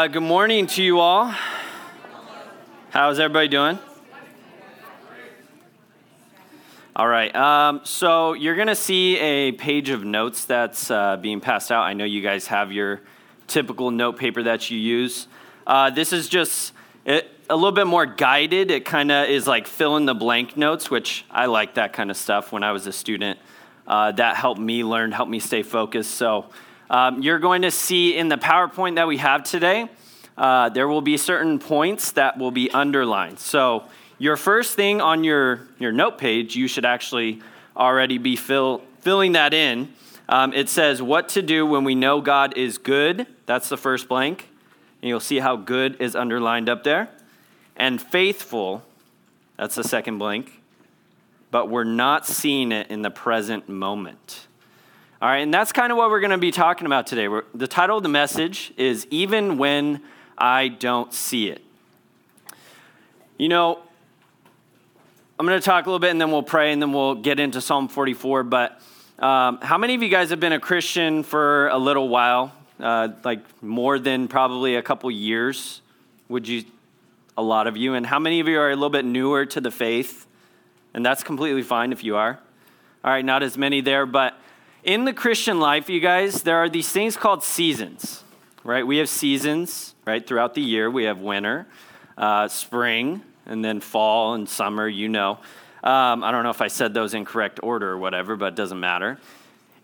Uh, good morning to you all. How's everybody doing? All right. Um, so you're going to see a page of notes that's uh, being passed out. I know you guys have your typical note paper that you use. Uh, this is just it, a little bit more guided. It kind of is like fill in the blank notes, which I like that kind of stuff when I was a student. Uh, that helped me learn, helped me stay focused. So um, you're going to see in the PowerPoint that we have today, uh, there will be certain points that will be underlined. So your first thing on your, your note page, you should actually already be fill, filling that in. Um, it says what to do when we know God is good. That's the first blank. And you'll see how good is underlined up there. And faithful, that's the second blank. But we're not seeing it in the present moment. All right, and that's kind of what we're going to be talking about today. We're, the title of the message is Even When I Don't See It. You know, I'm going to talk a little bit and then we'll pray and then we'll get into Psalm 44. But um, how many of you guys have been a Christian for a little while? Uh, like more than probably a couple years? Would you? A lot of you. And how many of you are a little bit newer to the faith? And that's completely fine if you are. All right, not as many there, but in the Christian life, you guys, there are these things called seasons, right? We have seasons, right, throughout the year. We have winter, uh, spring, and then fall and summer, you know. Um, I don't know if I said those in correct order or whatever, but it doesn't matter.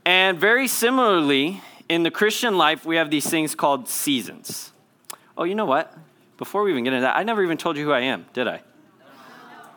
And very similarly, in the Christian life, we have these things called seasons. Oh, you know what? Before we even get into that, I never even told you who I am, did I?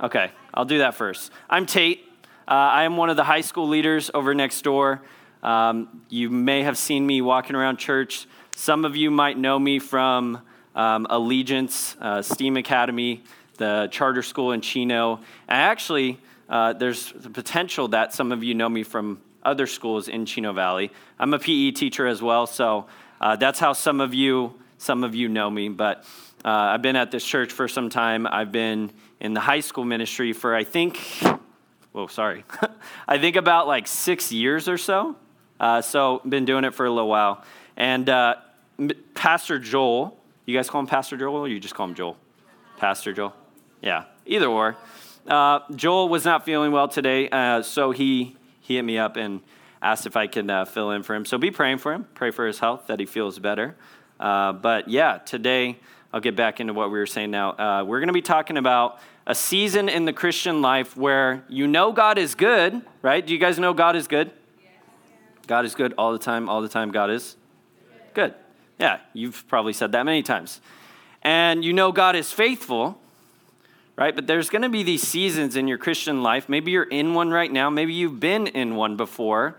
Okay, I'll do that first. I'm Tate. Uh, I am one of the high school leaders over next door. Um, you may have seen me walking around church. Some of you might know me from um, Allegiance, uh, STEAM Academy, the charter school in Chino. And actually, uh, there's the potential that some of you know me from other schools in Chino Valley. I'm a PE teacher as well, so uh, that's how some of you some of you know me. But uh, I've been at this church for some time. I've been in the high school ministry for I think whoa, sorry. I think about like six years or so. Uh, so, been doing it for a little while. And uh, Pastor Joel, you guys call him Pastor Joel or you just call him Joel? Pastor Joel? Yeah, either or. Uh, Joel was not feeling well today, uh, so he, he hit me up and asked if I could uh, fill in for him. So be praying for him. Pray for his health, that he feels better. Uh, but yeah, today, I'll get back into what we were saying now. we're going to be talking about a season in the Christian life where you know God is good, right? Do you guys know God is good? God is good all the time, all the time. God is good. Yeah, you've probably said that many times. And you know God is faithful, right? But there's going to be these seasons in your Christian life. Maybe you're in one right now, maybe you've been in one before,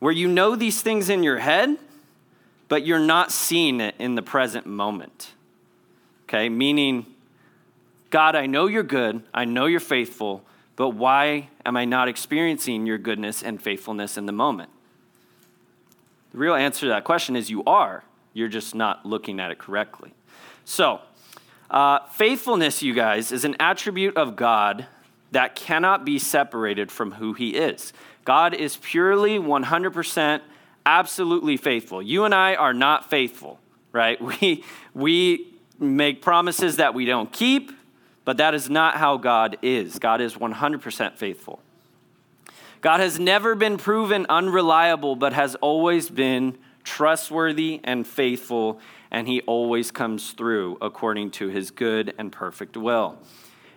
where you know these things in your head, but you're not seeing it in the present moment. Okay, meaning God, I know you're good, I know you're faithful, but why am I not experiencing your goodness and faithfulness in the moment? The real answer to that question is you are. You're just not looking at it correctly. So, uh, faithfulness, you guys, is an attribute of God that cannot be separated from who He is. God is purely 100% absolutely faithful. You and I are not faithful, right? We, we make promises that we don't keep. But that is not how God is. God is 100% faithful. God has never been proven unreliable, but has always been trustworthy and faithful, and he always comes through according to his good and perfect will.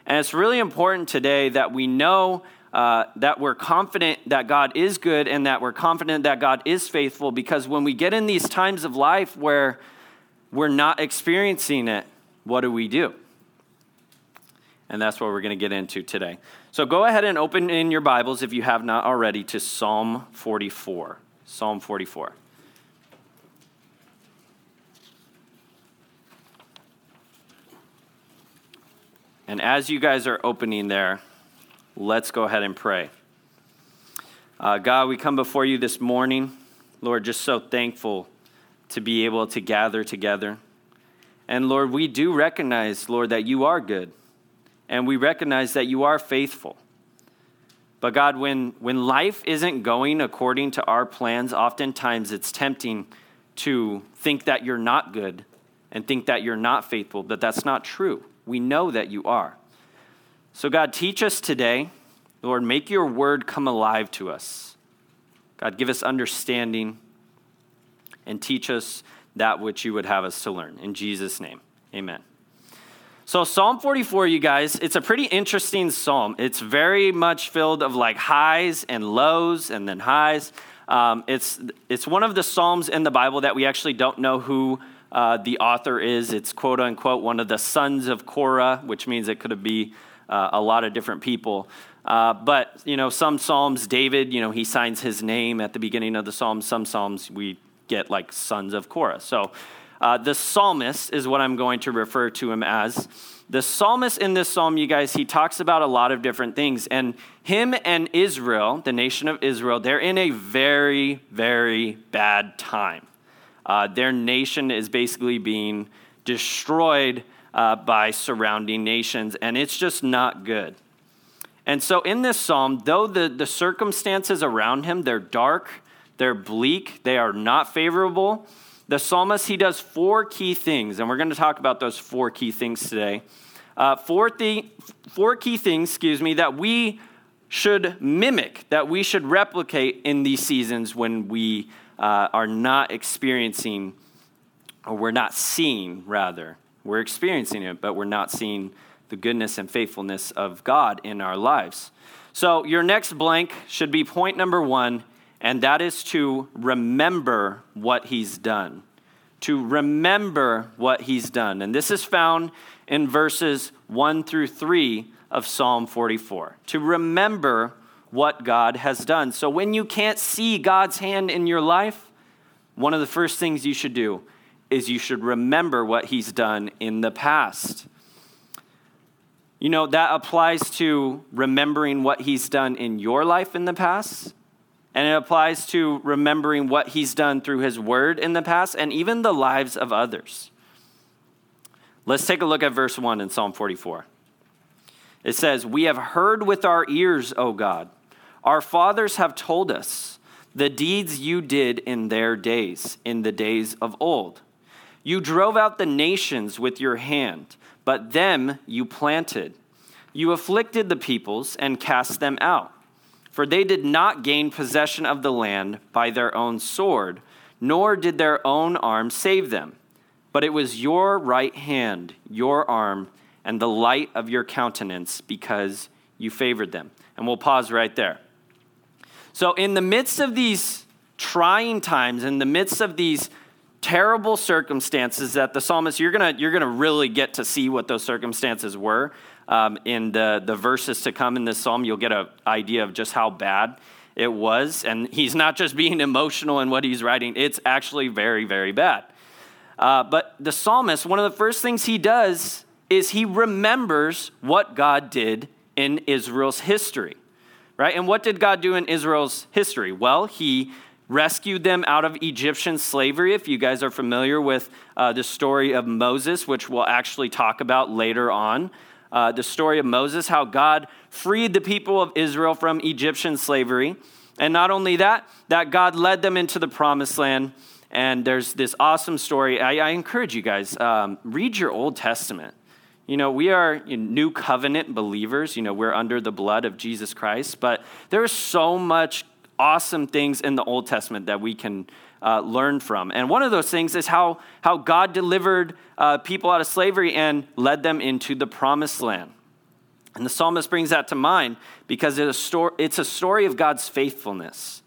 And it's really important today that we know uh, that we're confident that God is good and that we're confident that God is faithful because when we get in these times of life where we're not experiencing it, what do we do? And that's what we're going to get into today. So go ahead and open in your Bibles, if you have not already, to Psalm 44. Psalm 44. And as you guys are opening there, let's go ahead and pray. Uh, God, we come before you this morning, Lord, just so thankful to be able to gather together. And Lord, we do recognize, Lord, that you are good and we recognize that you are faithful. But God, when, when life isn't going according to our plans, oftentimes it's tempting to think that you're not good and think that you're not faithful, but that's not true. We know that you are. So, God, teach us today. Lord, make your word come alive to us. God, give us understanding and teach us that which you would have us to learn. In Jesus' name, amen. So Psalm 44, you guys, it's a pretty interesting psalm. It's very much filled of like highs and lows and then highs. Um, it's, it's one of the psalms in the Bible that we actually don't know who uh, the author is. It's quote unquote one of the sons of Korah, which means it could be uh, a lot of different people. Uh, but, you know, some Psalms, David, you know, he signs his name at the beginning of the Psalm. Some Psalms, we get like sons of Korah. So uh, the psalmist is what I'm going to refer to him as. The psalmist in this psalm, you guys, he talks about a lot of different things. And him and Israel, the nation of Israel, they're in a very, very bad time. Uh, their nation is basically being destroyed uh, by surrounding nations, and it's just not good. And so in this psalm, though the, the circumstances around him, they're dark, they're bleak, they are not favorable, the psalmist, he does four key things, and we're going to talk about those four key things today. Uh, four, th- four key things, excuse me, that we should mimic, that we should replicate in these seasons when we uh, are not experiencing, or we're not seeing, rather. We're experiencing it, but we're not seeing the goodness and faithfulness of God in our lives. So, your next blank should be point number one and that is to remember what he's done. To remember what he's done. And this is found in verses 1 through 3 of Psalm 44. To remember what God has done. So when you can't see God's hand in your life, one of the first things you should do is you should remember what he's done in the past. You know, that applies to remembering what he's done in your life in the past and it applies to remembering what he's done through his word in the past and even the lives of others. Let's take a look at verse 1 in Psalm 44. It says, We have heard with our ears, O God. Our fathers have told us the deeds you did in their days, in the days of old. You drove out the nations with your hand, but them you planted. You afflicted the peoples and cast them out. For they did not gain possession of the land by their own sword, nor did their own arm save them. But it was your right hand, your arm, and the light of your countenance because you favored them. And we'll pause right there. So, in the midst of these trying times, in the midst of these terrible circumstances that the psalmist, you're gonna, you're to really get to see what those circumstances were um, in the, the verses to come in this psalm, you'll get an idea of just how bad it was. And he's not just being emotional in what he's writing, it's actually very, very bad. Uh, but the psalmist, one of the first things he does is he remembers what God did in Israel's history, right? And what did God do in Israel's history? Well, he rescued them out of Egyptian slavery. If you guys are familiar with uh, the story of Moses, which we'll actually talk about later on, uh, the story of Moses, how God freed the people of Israel from Egyptian slavery. And not only that, that God led them into the promised land. And there's this awesome story. I, I encourage you guys, um, read your Old Testament. You know, we are new covenant believers. You know, we're under the blood of Jesus Christ. But there's so much awesome things in the Old Testament that we can uh, learn from. And one of those things is how, how God delivered uh, people out of slavery and led them into the promised land. And the psalmist brings that to mind because it's a, story, it's a story of God's faithfulness.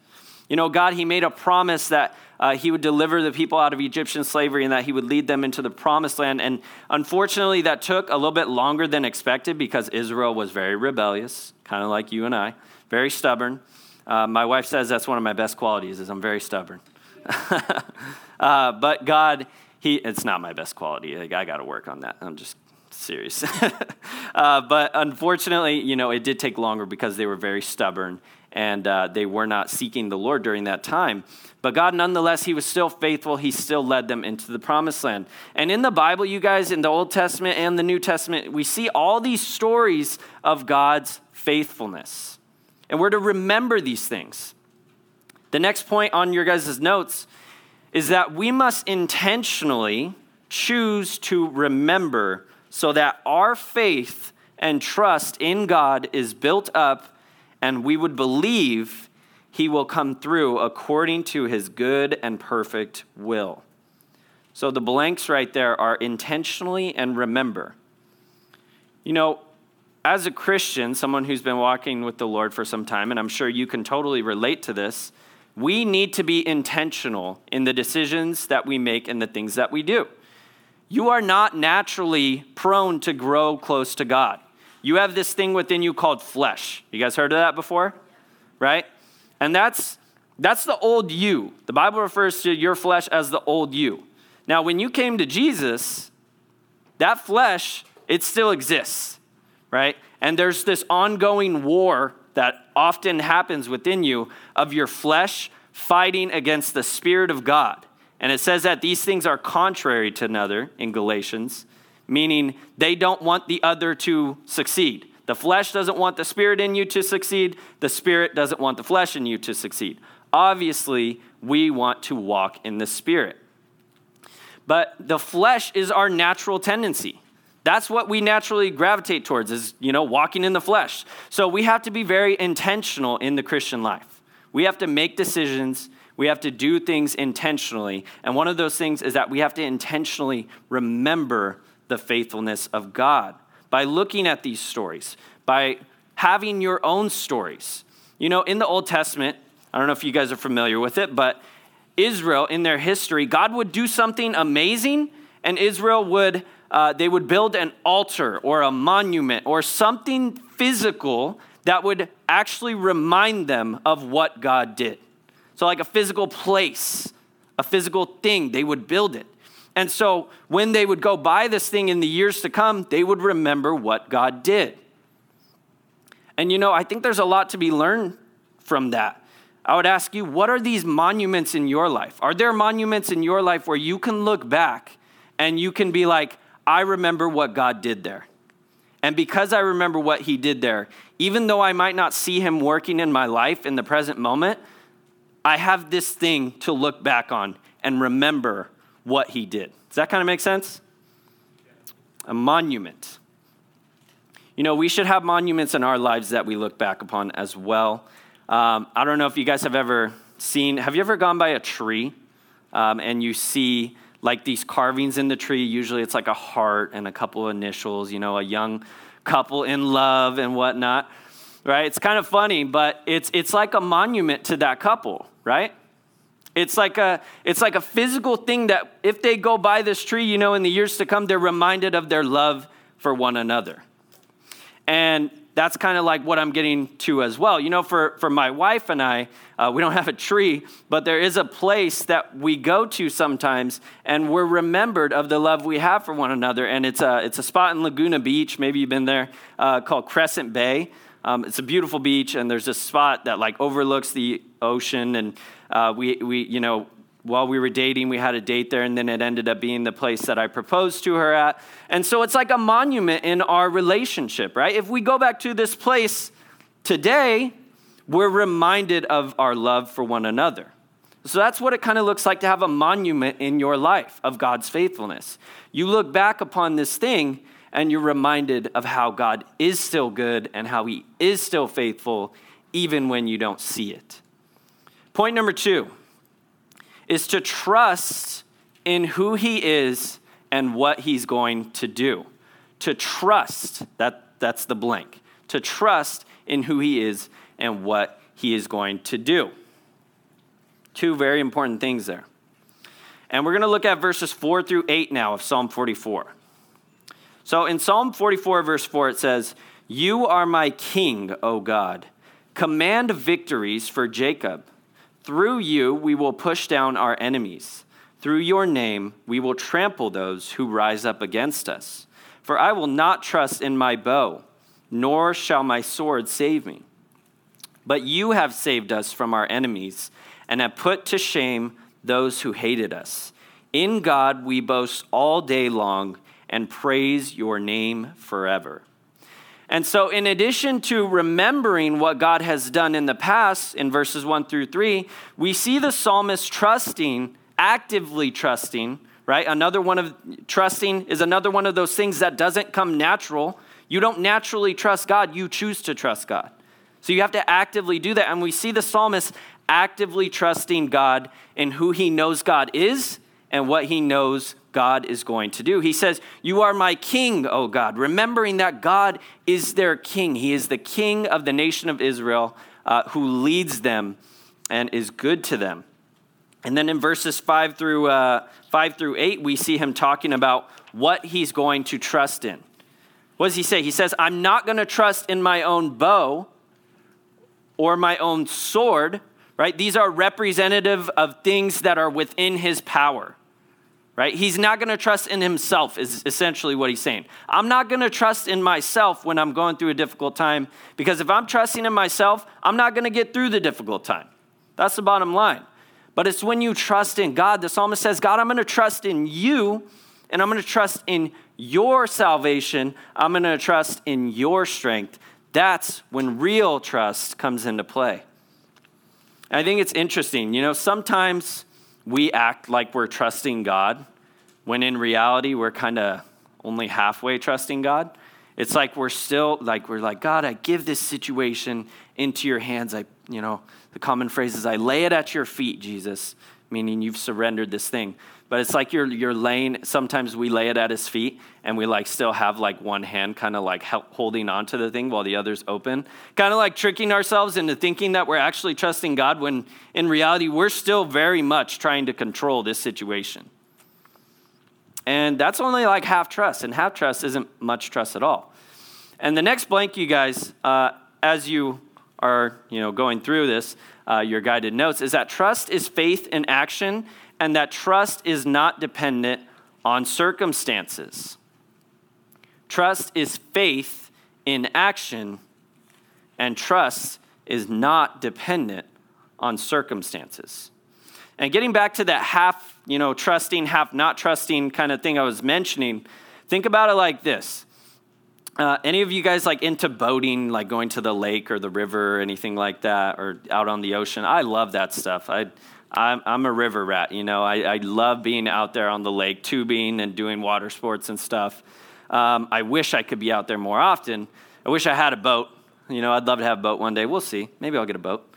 You know, God, He made a promise that uh, He would deliver the people out of Egyptian slavery and that He would lead them into the promised land. And unfortunately, that took a little bit longer than expected because Israel was very rebellious, kind of like you and I, very stubborn. Uh, my wife says that's one of my best qualities is I'm very stubborn. uh, but God, he, it's not my best quality. Like, I got to work on that. I'm just serious. uh, but unfortunately, you know, it did take longer because they were very stubborn and uh, they were not seeking the Lord during that time. But God, nonetheless, He was still faithful. He still led them into the promised land. And in the Bible, you guys, in the Old Testament and the New Testament, we see all these stories of God's faithfulness. And we're to remember these things. The next point on your guys' notes is that we must intentionally choose to remember so that our faith and trust in God is built up and we would believe he will come through according to his good and perfect will. So the blanks right there are intentionally and remember. You know, as a Christian, someone who's been walking with the Lord for some time, and I'm sure you can totally relate to this, we need to be intentional in the decisions that we make and the things that we do. You are not naturally prone to grow close to God. You have this thing within you called flesh. You guys heard of that before? Right? And that's that's the old you. The Bible refers to your flesh as the old you. Now, when you came to Jesus, that flesh, it still exists, right? And there's this ongoing war that often happens within you of your flesh fighting against the Spirit of God. And it says that these things are contrary to another in Galatians, meaning they don't want the other to succeed. The flesh doesn't want the spirit in you to succeed, the spirit doesn't want the flesh in you to succeed. Obviously, we want to walk in the spirit. But the flesh is our natural tendency. That's what we naturally gravitate towards is, you know, walking in the flesh. So we have to be very intentional in the Christian life. We have to make decisions we have to do things intentionally. And one of those things is that we have to intentionally remember the faithfulness of God by looking at these stories, by having your own stories. You know, in the Old Testament, I don't know if you guys are familiar with it, but Israel, in their history, God would do something amazing, and Israel would. Uh, they would build an altar or a monument or something physical that would actually remind them of what God did. So, like a physical place, a physical thing, they would build it. And so, when they would go by this thing in the years to come, they would remember what God did. And you know, I think there's a lot to be learned from that. I would ask you, what are these monuments in your life? Are there monuments in your life where you can look back and you can be like, I remember what God did there? And because I remember what He did there, even though I might not see Him working in my life in the present moment, I have this thing to look back on and remember what he did. Does that kind of make sense? A monument. You know, we should have monuments in our lives that we look back upon as well. Um, I don't know if you guys have ever seen, have you ever gone by a tree um, and you see like these carvings in the tree? Usually it's like a heart and a couple initials, you know, a young couple in love and whatnot right? It's kind of funny, but it's, it's like a monument to that couple, right? It's like a it's like a physical thing that if they go by this tree, you know, in the years to come, they're reminded of their love for one another. And that's kind of like what I'm getting to as well. You know, for, for my wife and I, uh, we don't have a tree, but there is a place that we go to sometimes, and we're remembered of the love we have for one another. And it's a, it's a spot in Laguna Beach, maybe you've been there, uh, called Crescent Bay. Um, it's a beautiful beach, and there's a spot that like overlooks the ocean. And uh, we, we, you know, while we were dating, we had a date there, and then it ended up being the place that I proposed to her at. And so it's like a monument in our relationship, right? If we go back to this place today, we're reminded of our love for one another. So that's what it kind of looks like to have a monument in your life of God's faithfulness. You look back upon this thing and you're reminded of how God is still good and how He is still faithful, even when you don't see it. Point number two is to trust in who He is and what He's going to do. To trust, that, that's the blank. To trust in who He is and what He is going to do. Two very important things there. And we're going to look at verses 4 through 8 now of Psalm 44. So in Psalm 44, verse 4, it says, You are my king, O God. Command victories for Jacob. Through you we will push down our enemies. Through your name we will trample those who rise up against us. For I will not trust in my bow, nor shall my sword save me. But you have saved us from our enemies and have put to shame those who hated us. In God we boast all day long and praise your name forever. And so, in addition to remembering what God has done in the past in verses 1 through 3, we see the psalmist trusting, actively trusting, right? Another one of trusting is another one of those things that doesn't come natural. You don't naturally trust God, you choose to trust God. So you have to actively do that. And we see the psalmist actively trusting God in who he knows God is and what he knows God is going to do. He says, You are my king, O God, remembering that God is their king. He is the king of the nation of Israel uh, who leads them and is good to them. And then in verses 5 through, uh, 5 through 8, we see him talking about what he's going to trust in. What does he say? He says, I'm not going to trust in my own bow or my own sword, right? These are representative of things that are within his power, right? He's not going to trust in himself, is essentially what he's saying. I'm not going to trust in myself when I'm going through a difficult time, because if I'm trusting in myself, I'm not going to get through the difficult time. That's the bottom line. But it's when you trust in God. The psalmist says, God, I'm going to trust in you, and I'm going to trust in your salvation. I'm going to trust in your strength. That's when real trust comes into play. I think it's interesting. You know, sometimes we act like we're trusting God when in reality we're kind of only halfway trusting God. It's like we're still like we're like God, I give this situation into your hands. I, you know, the common phrase is I lay it at your feet, Jesus, meaning you've surrendered this thing but it's like you're, you're laying sometimes we lay it at his feet and we like still have like one hand kind of like holding onto the thing while the other's open. Kind of like tricking ourselves into thinking that we're actually trusting god when in reality we're still very much trying to control this situation. And that's only like half trust and half trust isn't much trust at all. And the next blank you guys uh, as you are you know going through this uh, your guided notes is that trust is faith in action and that trust is not dependent on circumstances. Trust is faith in action, and trust is not dependent on circumstances. And getting back to that half, you know, trusting, half not trusting kind of thing I was mentioning, think about it like this. Uh, any of you guys like into boating, like going to the lake or the river or anything like that, or out on the ocean? I love that stuff. I I'm, I'm a river rat, you know. I, I love being out there on the lake, tubing and doing water sports and stuff. Um, I wish I could be out there more often. I wish I had a boat. You know, I'd love to have a boat one day. We'll see. Maybe I'll get a boat.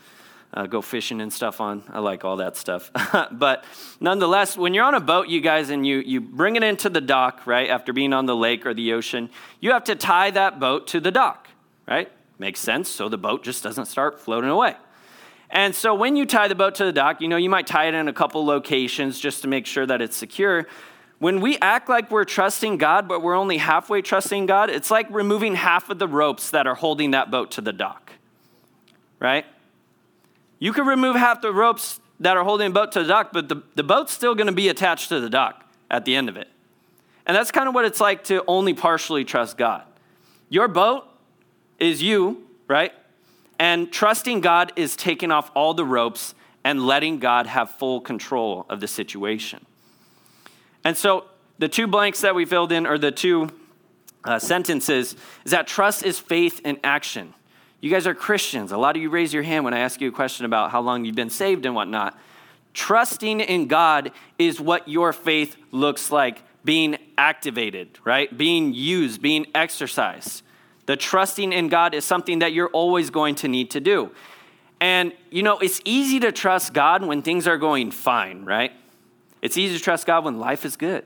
Uh, go fishing and stuff on. I like all that stuff. but nonetheless, when you're on a boat, you guys, and you, you bring it into the dock, right, after being on the lake or the ocean, you have to tie that boat to the dock, right? Makes sense, so the boat just doesn't start floating away. And so when you tie the boat to the dock, you know, you might tie it in a couple locations just to make sure that it's secure. When we act like we're trusting God, but we're only halfway trusting God, it's like removing half of the ropes that are holding that boat to the dock, right? You can remove half the ropes that are holding the boat to the dock, but the, the boat's still going to be attached to the dock at the end of it. And that's kind of what it's like to only partially trust God. Your boat is you, right? And trusting God is taking off all the ropes and letting God have full control of the situation. And so the two blanks that we filled in, or the two uh, sentences, is that trust is faith in action. You guys are Christians. A lot of you raise your hand when I ask you a question about how long you've been saved and whatnot. Trusting in God is what your faith looks like being activated, right? Being used, being exercised. The trusting in God is something that you're always going to need to do. And, you know, it's easy to trust God when things are going fine, right? It's easy to trust God when life is good,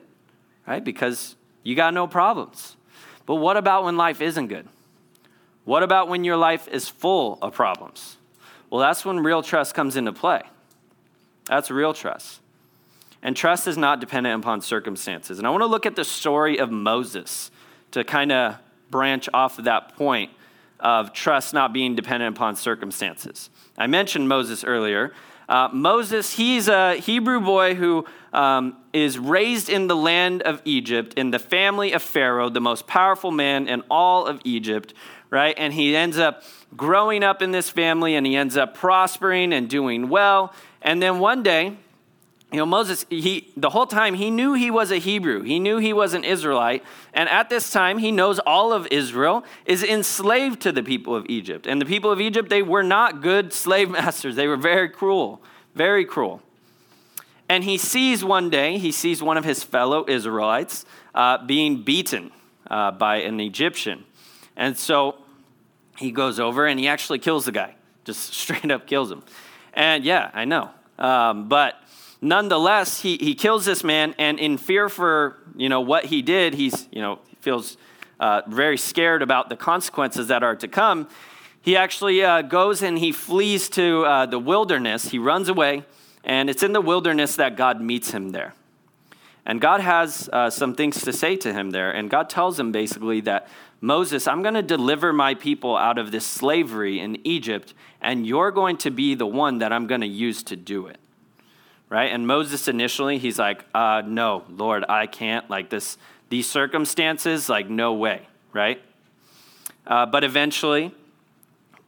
right? Because you got no problems. But what about when life isn't good? What about when your life is full of problems? Well, that's when real trust comes into play. That's real trust. And trust is not dependent upon circumstances. And I want to look at the story of Moses to kind of branch off of that point of trust not being dependent upon circumstances. I mentioned Moses earlier. Uh, Moses, he's a Hebrew boy who um, is raised in the land of Egypt, in the family of Pharaoh, the most powerful man in all of Egypt, right? And he ends up growing up in this family and he ends up prospering and doing well. And then one day, you know, Moses, he, the whole time he knew he was a Hebrew. He knew he was an Israelite. And at this time, he knows all of Israel is enslaved to the people of Egypt. And the people of Egypt, they were not good slave masters. They were very cruel, very cruel. And he sees one day, he sees one of his fellow Israelites uh, being beaten uh, by an Egyptian. And so he goes over and he actually kills the guy, just straight up kills him. And yeah, I know. Um, but nonetheless, he, he kills this man, and in fear for you know what he did, he's you know feels uh, very scared about the consequences that are to come. He actually uh, goes and he flees to uh, the wilderness. He runs away, and it's in the wilderness that God meets him there. And God has uh, some things to say to him there. And God tells him basically that Moses, I'm going to deliver my people out of this slavery in Egypt, and you're going to be the one that I'm going to use to do it. Right? And Moses initially, he's like, uh, no, Lord, I can't. Like this, these circumstances, like, no way. Right? Uh, but eventually,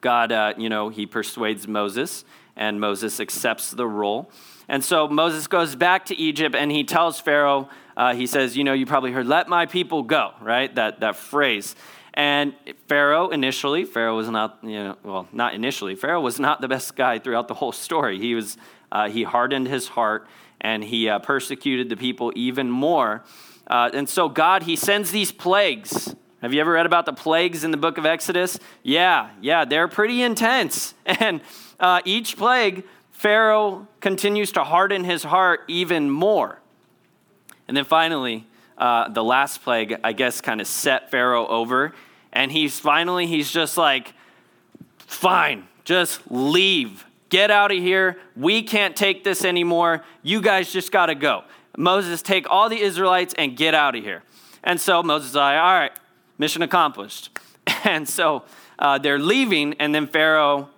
God, uh, you know, he persuades Moses, and Moses accepts the role. And so Moses goes back to Egypt and he tells Pharaoh, uh, he says, You know, you probably heard, let my people go, right? That, that phrase. And Pharaoh, initially, Pharaoh was not, you know, well, not initially, Pharaoh was not the best guy throughout the whole story. He was, uh, he hardened his heart and he uh, persecuted the people even more. Uh, and so God, he sends these plagues. Have you ever read about the plagues in the book of Exodus? Yeah, yeah, they're pretty intense. And uh, each plague Pharaoh continues to harden his heart even more. And then finally, uh, the last plague, I guess, kind of set Pharaoh over. And he's finally, he's just like, fine, just leave. Get out of here. We can't take this anymore. You guys just got to go. Moses, take all the Israelites and get out of here. And so Moses is like, all right, mission accomplished. And so uh, they're leaving, and then Pharaoh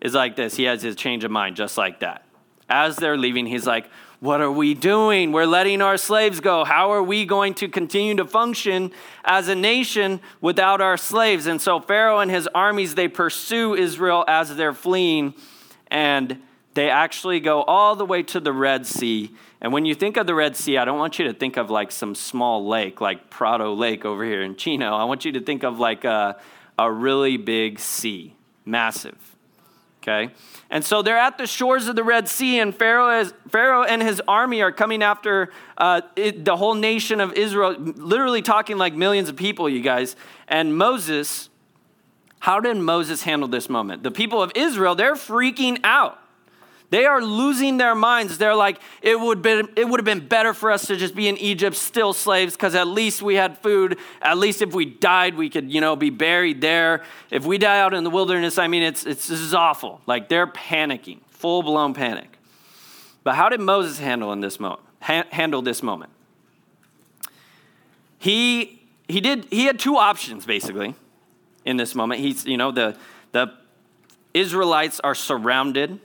is like this. He has his change of mind just like that. As they're leaving, he's like, What are we doing? We're letting our slaves go. How are we going to continue to function as a nation without our slaves? And so Pharaoh and his armies, they pursue Israel as they're fleeing, and they actually go all the way to the Red Sea. And when you think of the Red Sea, I don't want you to think of like some small lake, like Prado Lake over here in Chino. I want you to think of like a, a really big sea, massive. Okay? And so they're at the shores of the Red Sea, and Pharaoh, is, Pharaoh and his army are coming after uh, it, the whole nation of Israel, literally talking like millions of people, you guys. And Moses, how did Moses handle this moment? The people of Israel, they're freaking out. They are losing their minds. They're like, it would, be, it would have been better for us to just be in Egypt, still slaves, because at least we had food. At least if we died, we could, you know, be buried there. If we die out in the wilderness, I mean, it's, it's this is awful. Like they're panicking, full blown panic. But how did Moses handle in this moment? Ha- handle this moment? He he did he had two options basically in this moment. He's you know the the Israelites are surrounded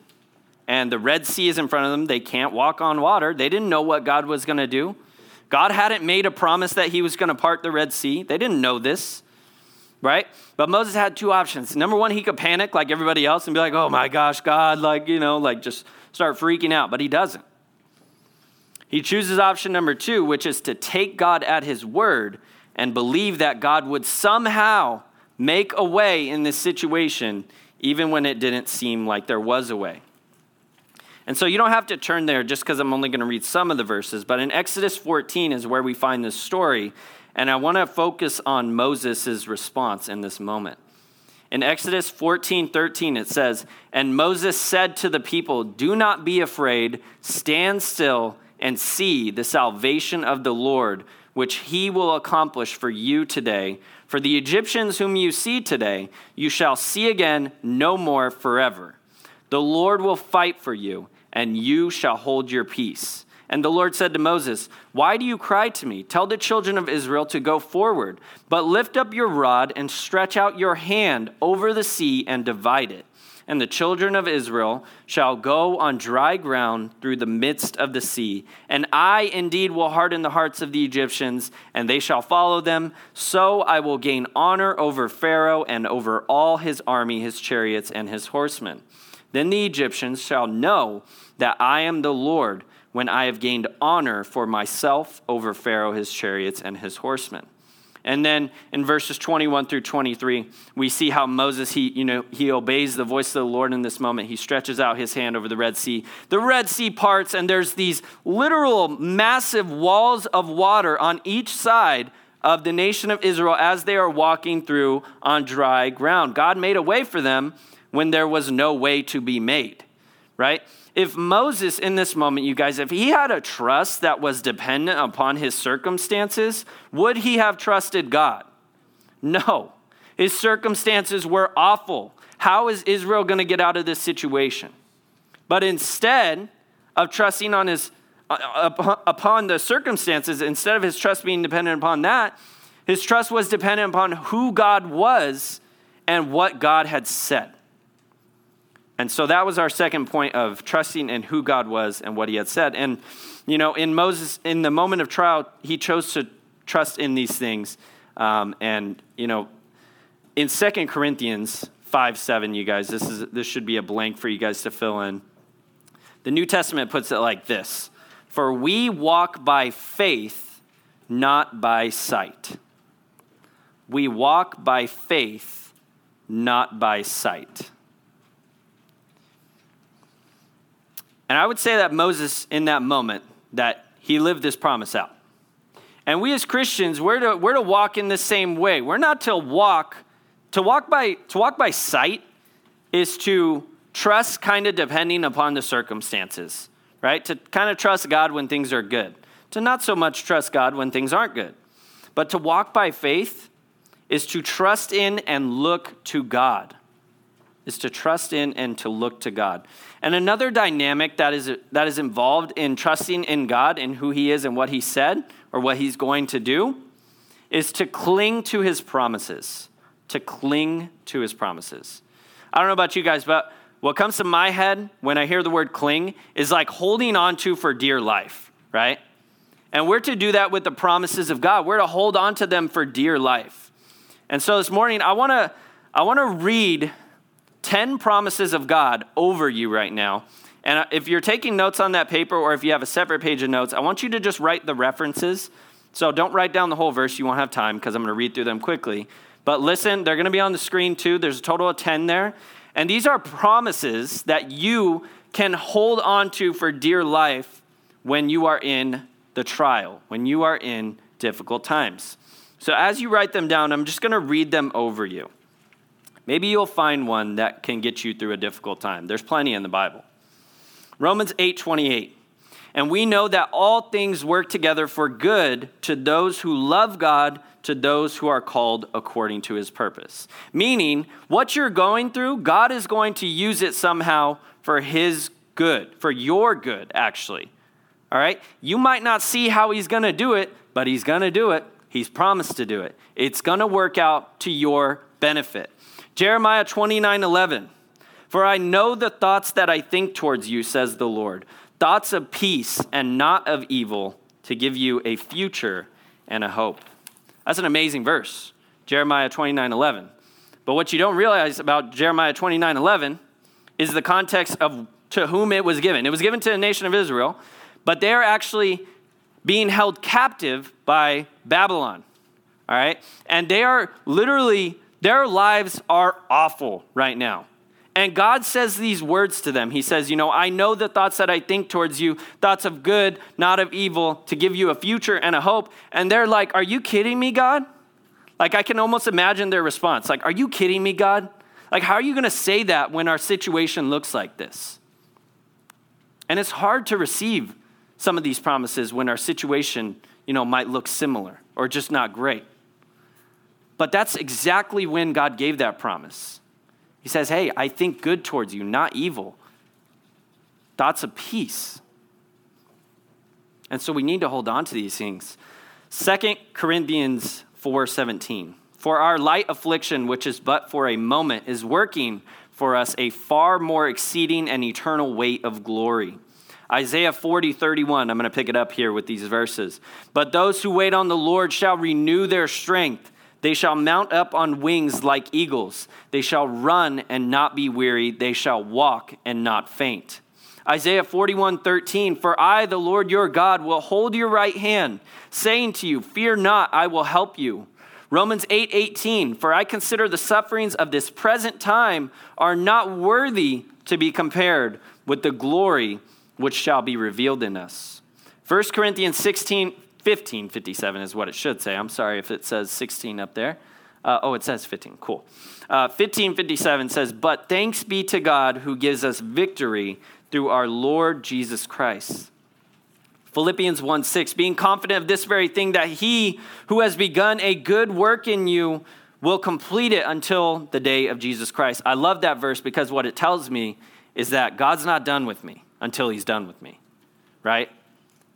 and the Red Sea is in front of them. They can't walk on water. They didn't know what God was going to do. God hadn't made a promise that he was going to part the Red Sea. They didn't know this, right? But Moses had two options. Number one, he could panic like everybody else and be like, oh my gosh, God, like, you know, like just start freaking out. But he doesn't. He chooses option number two, which is to take God at his word and believe that God would somehow make a way in this situation, even when it didn't seem like there was a way. And so you don't have to turn there just because I'm only going to read some of the verses, but in Exodus 14 is where we find this story, and I want to focus on Moses' response in this moment. In Exodus 14 13, it says, And Moses said to the people, Do not be afraid, stand still and see the salvation of the Lord, which he will accomplish for you today. For the Egyptians whom you see today, you shall see again no more forever. The Lord will fight for you and you shall hold your peace. And the Lord said to Moses, Why do you cry to me? Tell the children of Israel to go forward, but lift up your rod and stretch out your hand over the sea and divide it. And the children of Israel shall go on dry ground through the midst of the sea. And I indeed will harden the hearts of the Egyptians, and they shall follow them. So I will gain honor over Pharaoh and over all his army, his chariots, and his horsemen. Then the Egyptians shall know that I am the Lord when I have gained honor for myself over Pharaoh, his chariots, and his horsemen. And then in verses 21 through 23, we see how Moses, he, you know, he obeys the voice of the Lord in this moment. He stretches out his hand over the Red Sea. The Red Sea parts, and there's these literal massive walls of water on each side of the nation of Israel as they are walking through on dry ground. God made a way for them when there was no way to be made, right? If Moses, in this moment, you guys, if he had a trust that was dependent upon his circumstances, would he have trusted God? No. His circumstances were awful. How is Israel going to get out of this situation? But instead of trusting on his uh, upon the circumstances, instead of his trust being dependent upon that, his trust was dependent upon who God was and what God had said. And so that was our second point of trusting in who God was and what he had said. And, you know, in Moses, in the moment of trial, he chose to trust in these things. Um, and, you know, in Second Corinthians 5 7, you guys, this, is, this should be a blank for you guys to fill in. The New Testament puts it like this For we walk by faith, not by sight. We walk by faith, not by sight. And I would say that Moses, in that moment, that he lived this promise out. And we as Christians, we're to, we're to walk in the same way. We're not to walk, to walk by, to walk by sight is to trust kind of depending upon the circumstances, right? To kind of trust God when things are good, to not so much trust God when things aren't good. But to walk by faith is to trust in and look to God is to trust in and to look to God. And another dynamic that is, that is involved in trusting in God and who He is and what He said or what He's going to do is to cling to His promises. To cling to His promises. I don't know about you guys, but what comes to my head when I hear the word cling is like holding on to for dear life, right? And we're to do that with the promises of God. We're to hold on to them for dear life. And so this morning, I want to I want to read 10 promises of God over you right now. And if you're taking notes on that paper or if you have a separate page of notes, I want you to just write the references. So don't write down the whole verse, you won't have time because I'm going to read through them quickly. But listen, they're going to be on the screen too. There's a total of 10 there. And these are promises that you can hold on to for dear life when you are in the trial, when you are in difficult times. So as you write them down, I'm just going to read them over you. Maybe you'll find one that can get you through a difficult time. There's plenty in the Bible. Romans 8:28. And we know that all things work together for good to those who love God, to those who are called according to his purpose. Meaning, what you're going through, God is going to use it somehow for his good, for your good, actually. All right? You might not see how he's going to do it, but he's going to do it. He's promised to do it. It's going to work out to your benefit. Jeremiah 29 11. For I know the thoughts that I think towards you, says the Lord thoughts of peace and not of evil, to give you a future and a hope. That's an amazing verse, Jeremiah 29 11. But what you don't realize about Jeremiah 29 11 is the context of to whom it was given. It was given to the nation of Israel, but they're actually being held captive by Babylon. All right? And they are literally their lives are awful right now. And God says these words to them. He says, You know, I know the thoughts that I think towards you, thoughts of good, not of evil, to give you a future and a hope. And they're like, Are you kidding me, God? Like, I can almost imagine their response. Like, Are you kidding me, God? Like, how are you going to say that when our situation looks like this? And it's hard to receive some of these promises when our situation, you know, might look similar or just not great. But that's exactly when God gave that promise. He says, Hey, I think good towards you, not evil. Thoughts of peace. And so we need to hold on to these things. Second Corinthians 4:17. For our light affliction, which is but for a moment, is working for us a far more exceeding and eternal weight of glory. Isaiah 40, 31, I'm going to pick it up here with these verses. But those who wait on the Lord shall renew their strength. They shall mount up on wings like eagles. They shall run and not be weary. They shall walk and not faint. Isaiah 41 13, For I, the Lord your God, will hold your right hand, saying to you, Fear not, I will help you. Romans 8 18, for I consider the sufferings of this present time are not worthy to be compared with the glory which shall be revealed in us. 1 Corinthians 16, 15, 57 is what it should say. I'm sorry if it says 16 up there. Uh, oh, it says 15. Cool. Uh, 1557 says, But thanks be to God who gives us victory through our Lord Jesus Christ. Philippians 1 6, being confident of this very thing, that he who has begun a good work in you will complete it until the day of Jesus Christ. I love that verse because what it tells me is that God's not done with me until he's done with me, right?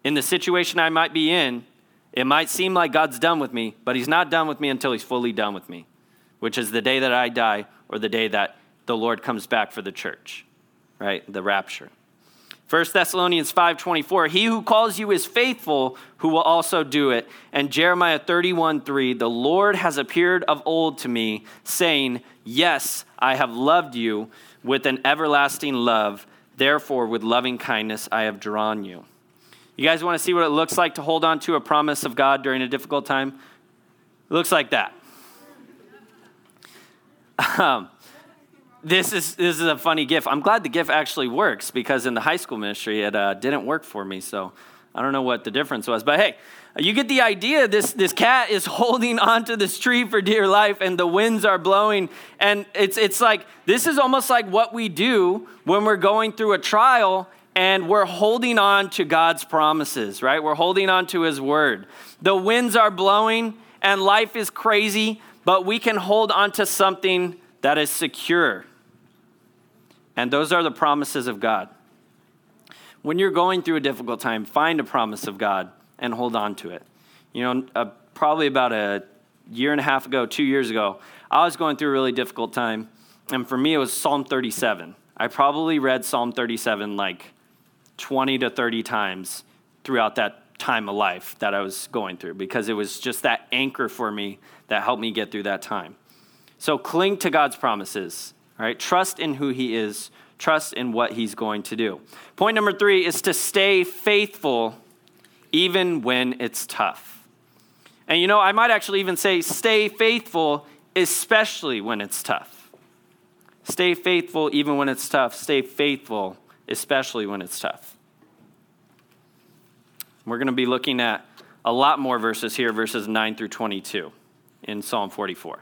In the situation I might be in, it might seem like God's done with me, but he's not done with me until he's fully done with me, which is the day that I die or the day that the Lord comes back for the church, right? The rapture. 1 Thessalonians 5:24 He who calls you is faithful who will also do it and Jeremiah 31:3 The Lord has appeared of old to me saying yes I have loved you with an everlasting love therefore with loving kindness I have drawn you You guys want to see what it looks like to hold on to a promise of God during a difficult time It looks like that um, this is this is a funny gif. I'm glad the gif actually works because in the high school ministry it uh, didn't work for me. So I don't know what the difference was, but hey, you get the idea. This this cat is holding onto this tree for dear life, and the winds are blowing, and it's it's like this is almost like what we do when we're going through a trial and we're holding on to God's promises, right? We're holding on to His word. The winds are blowing and life is crazy, but we can hold on to something that is secure and those are the promises of God. When you're going through a difficult time, find a promise of God and hold on to it. You know, uh, probably about a year and a half ago, two years ago, I was going through a really difficult time. And for me, it was Psalm 37. I probably read Psalm 37 like 20 to 30 times throughout that time of life that I was going through because it was just that anchor for me that helped me get through that time. So cling to God's promises right? Trust in who he is, trust in what he's going to do. Point number three is to stay faithful even when it's tough. And you know, I might actually even say stay faithful, especially when it's tough. Stay faithful even when it's tough. Stay faithful, especially when it's tough. We're going to be looking at a lot more verses here, verses 9 through 22 in Psalm 44.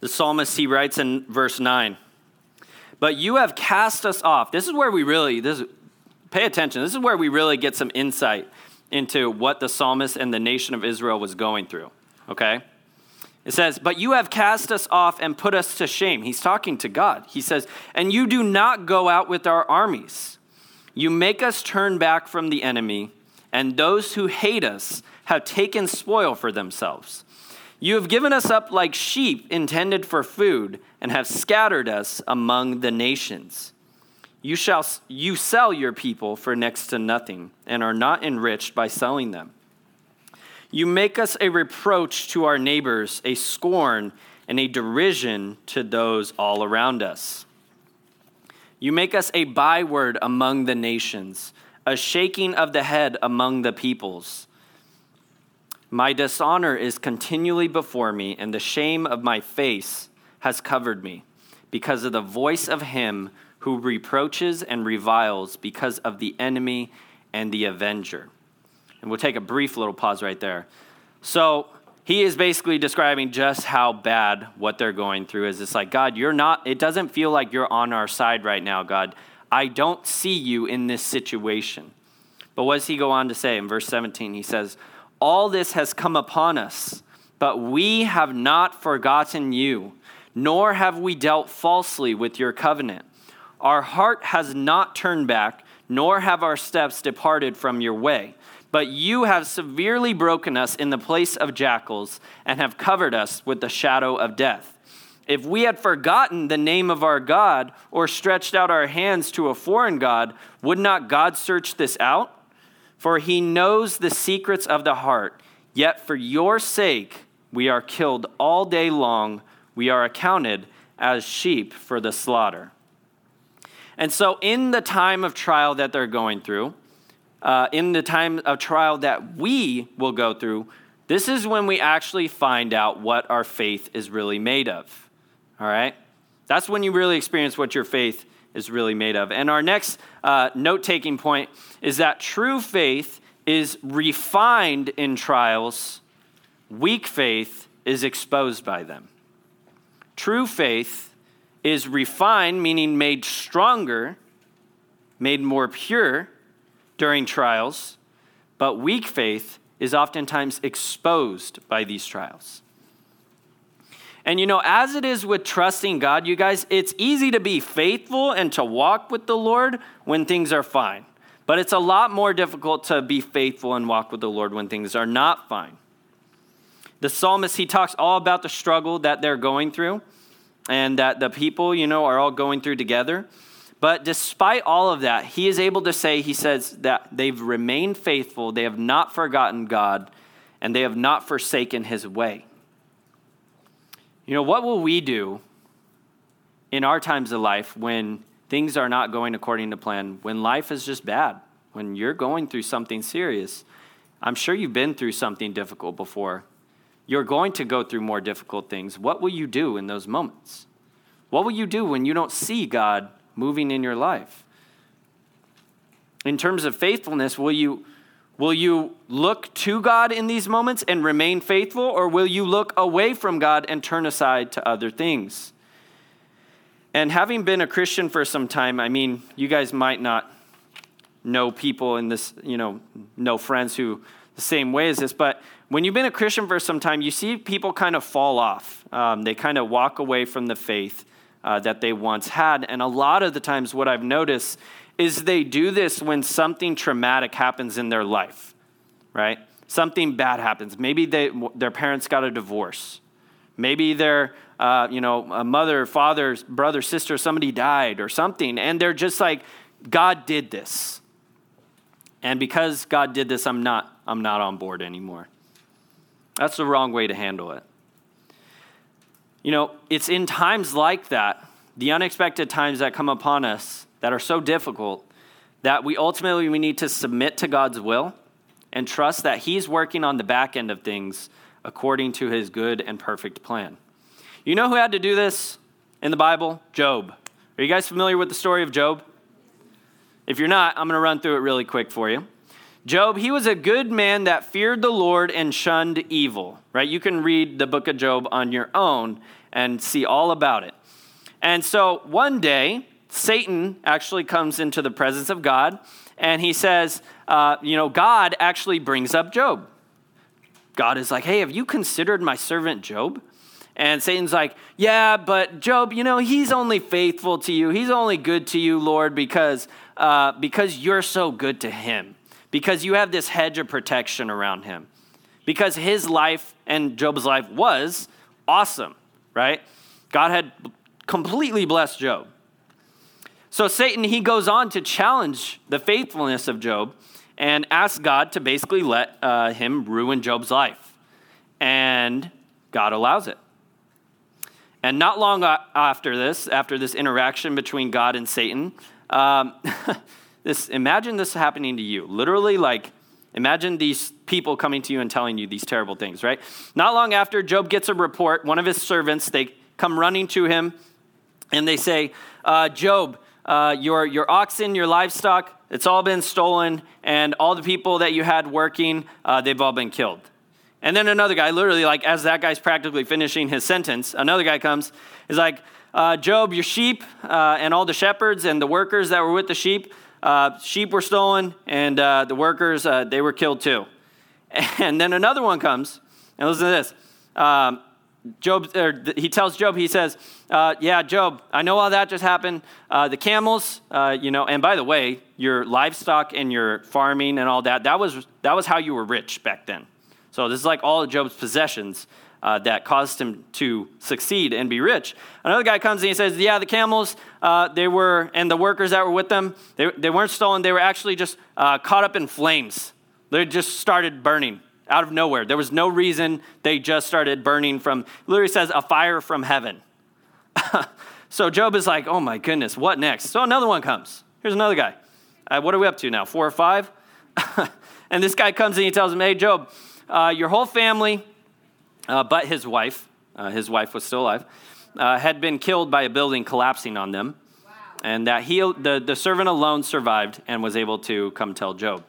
The psalmist, he writes in verse 9, But you have cast us off. This is where we really, this, pay attention. This is where we really get some insight into what the psalmist and the nation of Israel was going through. Okay? It says, But you have cast us off and put us to shame. He's talking to God. He says, And you do not go out with our armies. You make us turn back from the enemy, and those who hate us have taken spoil for themselves. You have given us up like sheep intended for food, and have scattered us among the nations. You, shall, you sell your people for next to nothing, and are not enriched by selling them. You make us a reproach to our neighbors, a scorn and a derision to those all around us. You make us a byword among the nations, a shaking of the head among the peoples. My dishonor is continually before me, and the shame of my face has covered me, because of the voice of him who reproaches and reviles, because of the enemy and the avenger. And we'll take a brief little pause right there. So, he is basically describing just how bad what they're going through is. It's like, God, you're not, it doesn't feel like you're on our side right now, God. I don't see you in this situation. But what does he go on to say in verse 17? He says, all this has come upon us, but we have not forgotten you, nor have we dealt falsely with your covenant. Our heart has not turned back, nor have our steps departed from your way. But you have severely broken us in the place of jackals and have covered us with the shadow of death. If we had forgotten the name of our God or stretched out our hands to a foreign God, would not God search this out? For he knows the secrets of the heart. Yet for your sake we are killed all day long. We are accounted as sheep for the slaughter. And so, in the time of trial that they're going through, uh, in the time of trial that we will go through, this is when we actually find out what our faith is really made of. All right? That's when you really experience what your faith is really made of. And our next uh, note taking point is that true faith is refined in trials, weak faith is exposed by them. True faith is refined, meaning made stronger, made more pure during trials, but weak faith is oftentimes exposed by these trials. And you know, as it is with trusting God, you guys, it's easy to be faithful and to walk with the Lord when things are fine. But it's a lot more difficult to be faithful and walk with the Lord when things are not fine. The psalmist, he talks all about the struggle that they're going through and that the people, you know, are all going through together. But despite all of that, he is able to say, he says that they've remained faithful, they have not forgotten God, and they have not forsaken his way. You know, what will we do in our times of life when things are not going according to plan, when life is just bad, when you're going through something serious? I'm sure you've been through something difficult before. You're going to go through more difficult things. What will you do in those moments? What will you do when you don't see God moving in your life? In terms of faithfulness, will you Will you look to God in these moments and remain faithful, or will you look away from God and turn aside to other things? And having been a Christian for some time, I mean, you guys might not know people in this, you know, know friends who the same way as this, but when you've been a Christian for some time, you see people kind of fall off. Um, they kind of walk away from the faith uh, that they once had. And a lot of the times, what I've noticed is they do this when something traumatic happens in their life, right? Something bad happens. Maybe they, their parents got a divorce. Maybe their, uh, you know, a mother, father, brother, sister, somebody died or something, and they're just like, God did this. And because God did this, I'm not, I'm not on board anymore. That's the wrong way to handle it. You know, it's in times like that, the unexpected times that come upon us, that are so difficult that we ultimately we need to submit to God's will and trust that he's working on the back end of things according to his good and perfect plan. You know who had to do this in the Bible? Job. Are you guys familiar with the story of Job? If you're not, I'm going to run through it really quick for you. Job, he was a good man that feared the Lord and shunned evil, right? You can read the book of Job on your own and see all about it. And so one day, Satan actually comes into the presence of God and he says, uh, You know, God actually brings up Job. God is like, Hey, have you considered my servant Job? And Satan's like, Yeah, but Job, you know, he's only faithful to you. He's only good to you, Lord, because, uh, because you're so good to him, because you have this hedge of protection around him, because his life and Job's life was awesome, right? God had completely blessed Job. So Satan, he goes on to challenge the faithfulness of Job and asks God to basically let uh, him ruin Job's life. And God allows it. And not long after this, after this interaction between God and Satan, um, this, imagine this happening to you. Literally, like, imagine these people coming to you and telling you these terrible things, right? Not long after, Job gets a report. One of his servants, they come running to him and they say, uh, Job, uh, your, your oxen, your livestock, it's all been stolen, and all the people that you had working, uh, they've all been killed. And then another guy, literally, like as that guy's practically finishing his sentence, another guy comes, is like, uh, Job, your sheep uh, and all the shepherds and the workers that were with the sheep, uh, sheep were stolen, and uh, the workers, they were killed too. And then another one comes, and listen to this. Um, Job, or he tells Job, he says, uh, "Yeah, Job, I know all that just happened. Uh, the camels, uh, you know, and by the way, your livestock and your farming and all that, that was that was how you were rich back then. So this is like all of Job's possessions uh, that caused him to succeed and be rich. Another guy comes and he says, "Yeah, the camels, uh, they were, and the workers that were with them, they, they weren't stolen. They were actually just uh, caught up in flames. They just started burning." out of nowhere. There was no reason. They just started burning from, literally says, a fire from heaven. so Job is like, oh my goodness, what next? So another one comes. Here's another guy. Uh, what are we up to now? Four or five? and this guy comes and he tells him, Hey, Job, uh, your whole family, uh, but his wife, uh, his wife was still alive, uh, had been killed by a building collapsing on them. Wow. And that he, the, the servant alone survived and was able to come tell Job.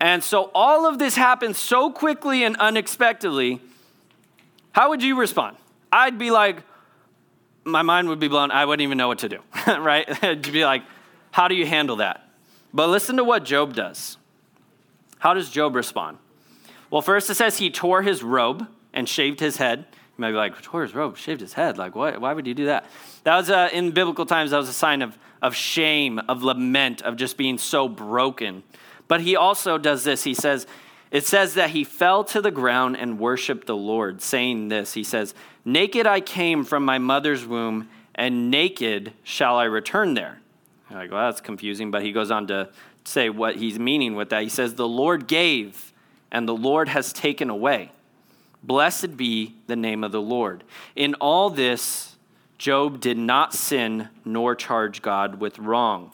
And so all of this happened so quickly and unexpectedly. How would you respond? I'd be like, my mind would be blown. I wouldn't even know what to do, right? It'd be like, how do you handle that? But listen to what Job does. How does Job respond? Well, first it says he tore his robe and shaved his head. You might be like, tore his robe, shaved his head. Like, what? Why would you do that? That was, uh, in biblical times, that was a sign of, of shame, of lament, of just being so broken. But he also does this. He says, it says that he fell to the ground and worshiped the Lord, saying this He says, Naked I came from my mother's womb, and naked shall I return there. You're like, well, that's confusing. But he goes on to say what he's meaning with that. He says, The Lord gave, and the Lord has taken away. Blessed be the name of the Lord. In all this, Job did not sin nor charge God with wrong.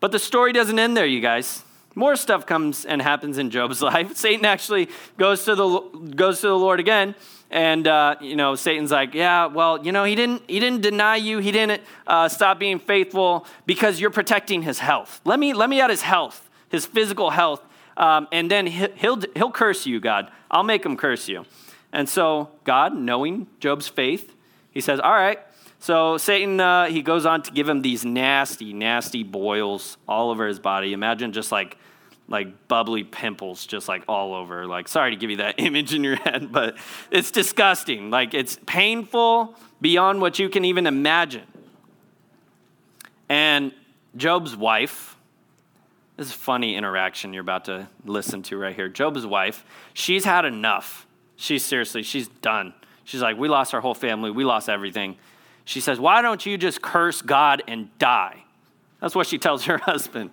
But the story doesn't end there, you guys more stuff comes and happens in Job's life. Satan actually goes to the goes to the Lord again, and uh, you know Satan's like, yeah, well, you know he didn't he didn't deny you, he didn't uh, stop being faithful because you're protecting his health. Let me let me at his health, his physical health, um, and then he'll he'll curse you, God. I'll make him curse you. And so God, knowing Job's faith, he says, all right. So Satan, uh, he goes on to give him these nasty, nasty boils all over his body. Imagine just like like bubbly pimples just like all over. Like, sorry to give you that image in your head, but it's disgusting. Like, it's painful beyond what you can even imagine. And Job's wife, this is a funny interaction you're about to listen to right here. Job's wife, she's had enough. She's seriously, she's done. She's like, we lost our whole family, we lost everything. She says, Why don't you just curse God and die? That's what she tells her husband.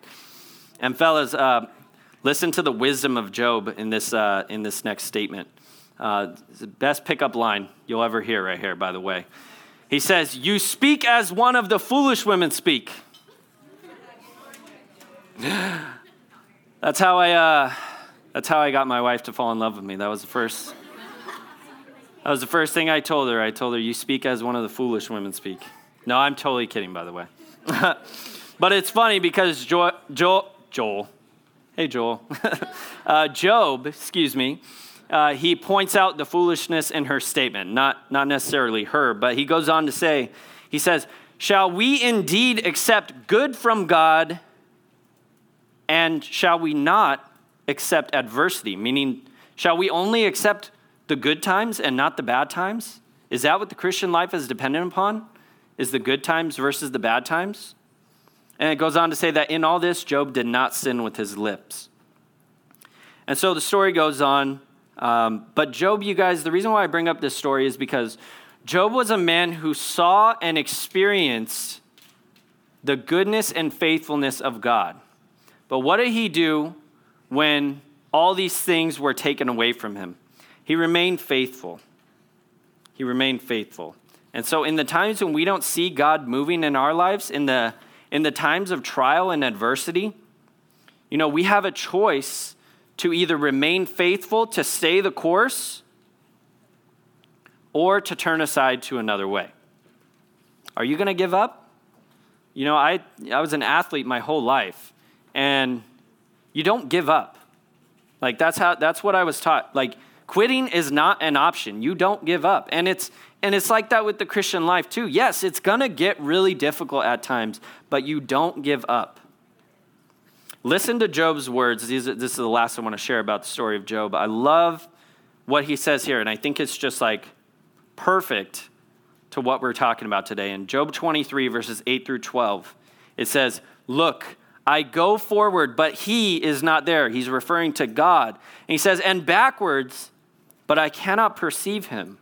And fellas, uh, Listen to the wisdom of Job in this, uh, in this next statement. Uh, the best pickup line you'll ever hear right here, by the way. He says, You speak as one of the foolish women speak. that's how I, uh, that's how I got my wife to fall in love with me. That was the first. That was the first thing I told her. I told her, You speak as one of the foolish women speak. No, I'm totally kidding, by the way. but it's funny because Joel, Joel, Joel Hey, Joel. uh, Job, excuse me, uh, he points out the foolishness in her statement, not, not necessarily her, but he goes on to say, he says, Shall we indeed accept good from God, and shall we not accept adversity? Meaning, shall we only accept the good times and not the bad times? Is that what the Christian life is dependent upon? Is the good times versus the bad times? And it goes on to say that in all this, Job did not sin with his lips. And so the story goes on. Um, but Job, you guys, the reason why I bring up this story is because Job was a man who saw and experienced the goodness and faithfulness of God. But what did he do when all these things were taken away from him? He remained faithful. He remained faithful. And so, in the times when we don't see God moving in our lives, in the in the times of trial and adversity, you know, we have a choice to either remain faithful, to stay the course, or to turn aside to another way. Are you going to give up? You know, I, I was an athlete my whole life, and you don't give up. Like, that's, how, that's what I was taught. Like, quitting is not an option. You don't give up. And it's, and it's like that with the Christian life too. Yes, it's going to get really difficult at times, but you don't give up. Listen to Job's words. These, this is the last I want to share about the story of Job. I love what he says here, and I think it's just like perfect to what we're talking about today. In Job 23, verses 8 through 12, it says, Look, I go forward, but he is not there. He's referring to God. And he says, And backwards, but I cannot perceive him.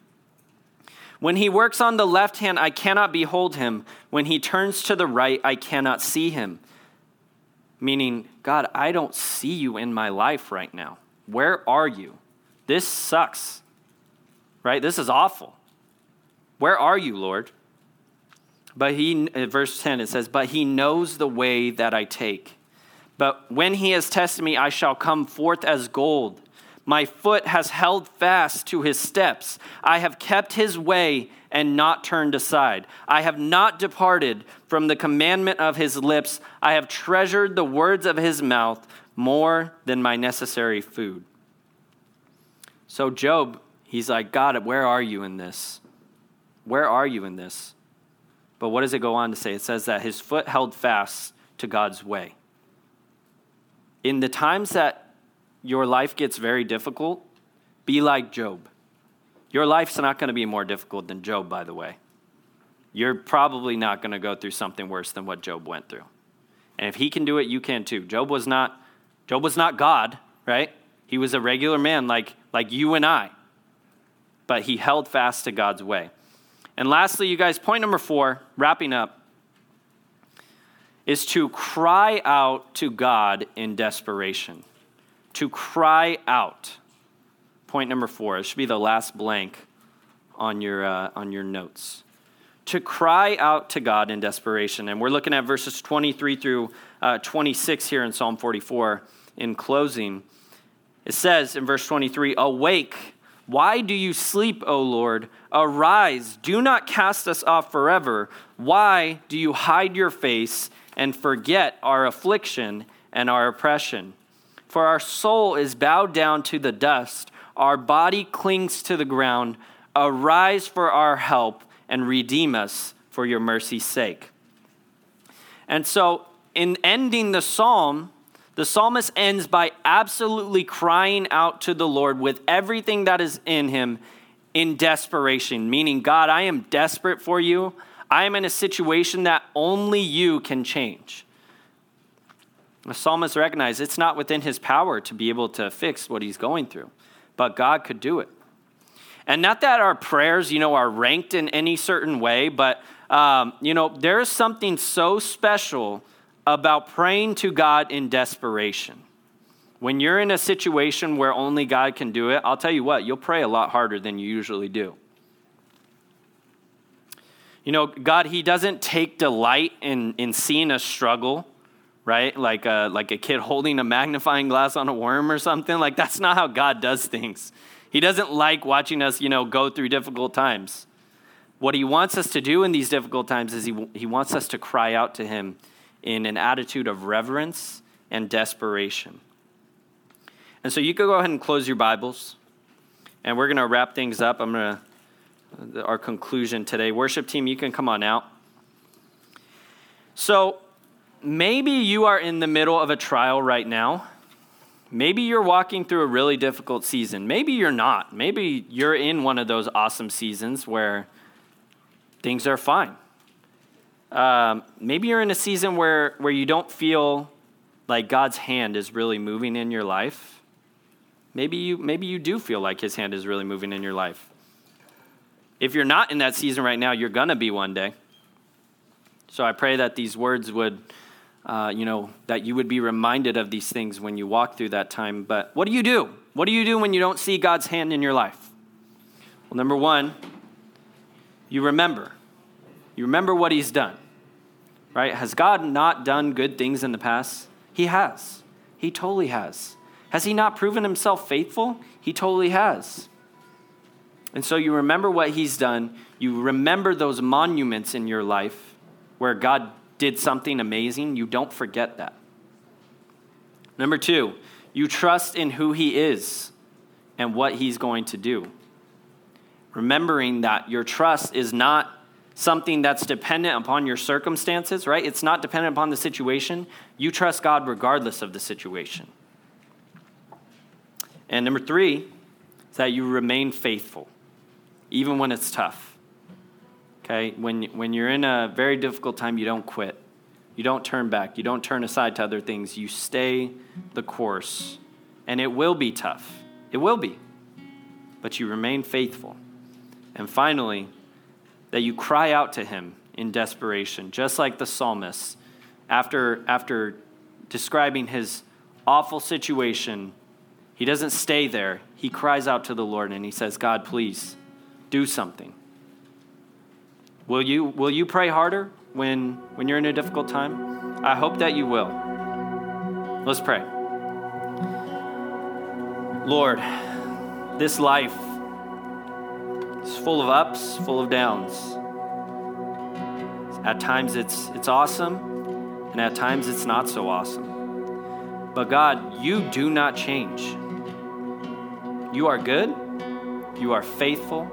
When he works on the left hand, I cannot behold him. When he turns to the right, I cannot see him. Meaning, God, I don't see you in my life right now. Where are you? This sucks, right? This is awful. Where are you, Lord? But he, uh, verse 10, it says, But he knows the way that I take. But when he has tested me, I shall come forth as gold. My foot has held fast to his steps. I have kept his way and not turned aside. I have not departed from the commandment of his lips. I have treasured the words of his mouth more than my necessary food. So, Job, he's like, God, where are you in this? Where are you in this? But what does it go on to say? It says that his foot held fast to God's way. In the times that your life gets very difficult, be like Job. Your life's not going to be more difficult than Job, by the way. You're probably not going to go through something worse than what Job went through. And if he can do it, you can too. Job was not Job was not God, right? He was a regular man like, like you and I. But he held fast to God's way. And lastly, you guys, point number four, wrapping up, is to cry out to God in desperation. To cry out. Point number four. It should be the last blank on your, uh, on your notes. To cry out to God in desperation. And we're looking at verses 23 through uh, 26 here in Psalm 44 in closing. It says in verse 23 Awake, why do you sleep, O Lord? Arise, do not cast us off forever. Why do you hide your face and forget our affliction and our oppression? For our soul is bowed down to the dust our body clings to the ground. Arise for our help and redeem us for your mercy's sake. And so, in ending the psalm, the psalmist ends by absolutely crying out to the Lord with everything that is in him in desperation, meaning, God, I am desperate for you. I am in a situation that only you can change. The psalmist recognizes it's not within his power to be able to fix what he's going through but God could do it. And not that our prayers, you know, are ranked in any certain way, but, um, you know, there is something so special about praying to God in desperation. When you're in a situation where only God can do it, I'll tell you what, you'll pray a lot harder than you usually do. You know, God, He doesn't take delight in, in seeing us struggle right? Like a, like a kid holding a magnifying glass on a worm or something. Like that's not how God does things. He doesn't like watching us, you know, go through difficult times. What he wants us to do in these difficult times is he, he wants us to cry out to him in an attitude of reverence and desperation. And so you could go ahead and close your Bibles, and we're going to wrap things up. I'm going to, uh, our conclusion today. Worship team, you can come on out. So, maybe you are in the middle of a trial right now. Maybe you're walking through a really difficult season. Maybe you're not. Maybe you're in one of those awesome seasons where things are fine. Um, maybe you're in a season where, where you don't feel like God's hand is really moving in your life. Maybe you, maybe you do feel like His hand is really moving in your life. If you're not in that season right now, you're going to be one day. So I pray that these words would uh, you know, that you would be reminded of these things when you walk through that time. But what do you do? What do you do when you don't see God's hand in your life? Well, number one, you remember. You remember what He's done, right? Has God not done good things in the past? He has. He totally has. Has He not proven Himself faithful? He totally has. And so you remember what He's done. You remember those monuments in your life where God did something amazing, you don't forget that. Number two, you trust in who He is and what He's going to do. Remembering that your trust is not something that's dependent upon your circumstances, right? It's not dependent upon the situation. You trust God regardless of the situation. And number three is that you remain faithful, even when it's tough. Okay? When, when you're in a very difficult time, you don't quit. You don't turn back. You don't turn aside to other things. You stay the course. And it will be tough. It will be. But you remain faithful. And finally, that you cry out to him in desperation, just like the psalmist. After, after describing his awful situation, he doesn't stay there. He cries out to the Lord and he says, God, please do something. Will you, will you pray harder when, when you're in a difficult time? I hope that you will. Let's pray. Lord, this life full of ups, full of downs. At times it's, it's awesome, and at times it's not so awesome. But God, you do not change. You are good, you are faithful.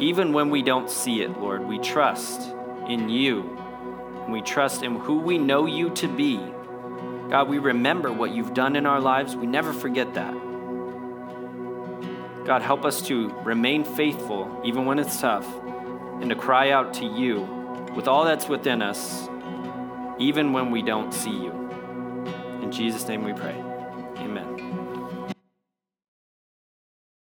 Even when we don't see it, Lord, we trust in you, and we trust in who we know you to be. God, we remember what you've done in our lives. We never forget that. God, help us to remain faithful even when it's tough and to cry out to you with all that's within us, even when we don't see you. In Jesus' name we pray.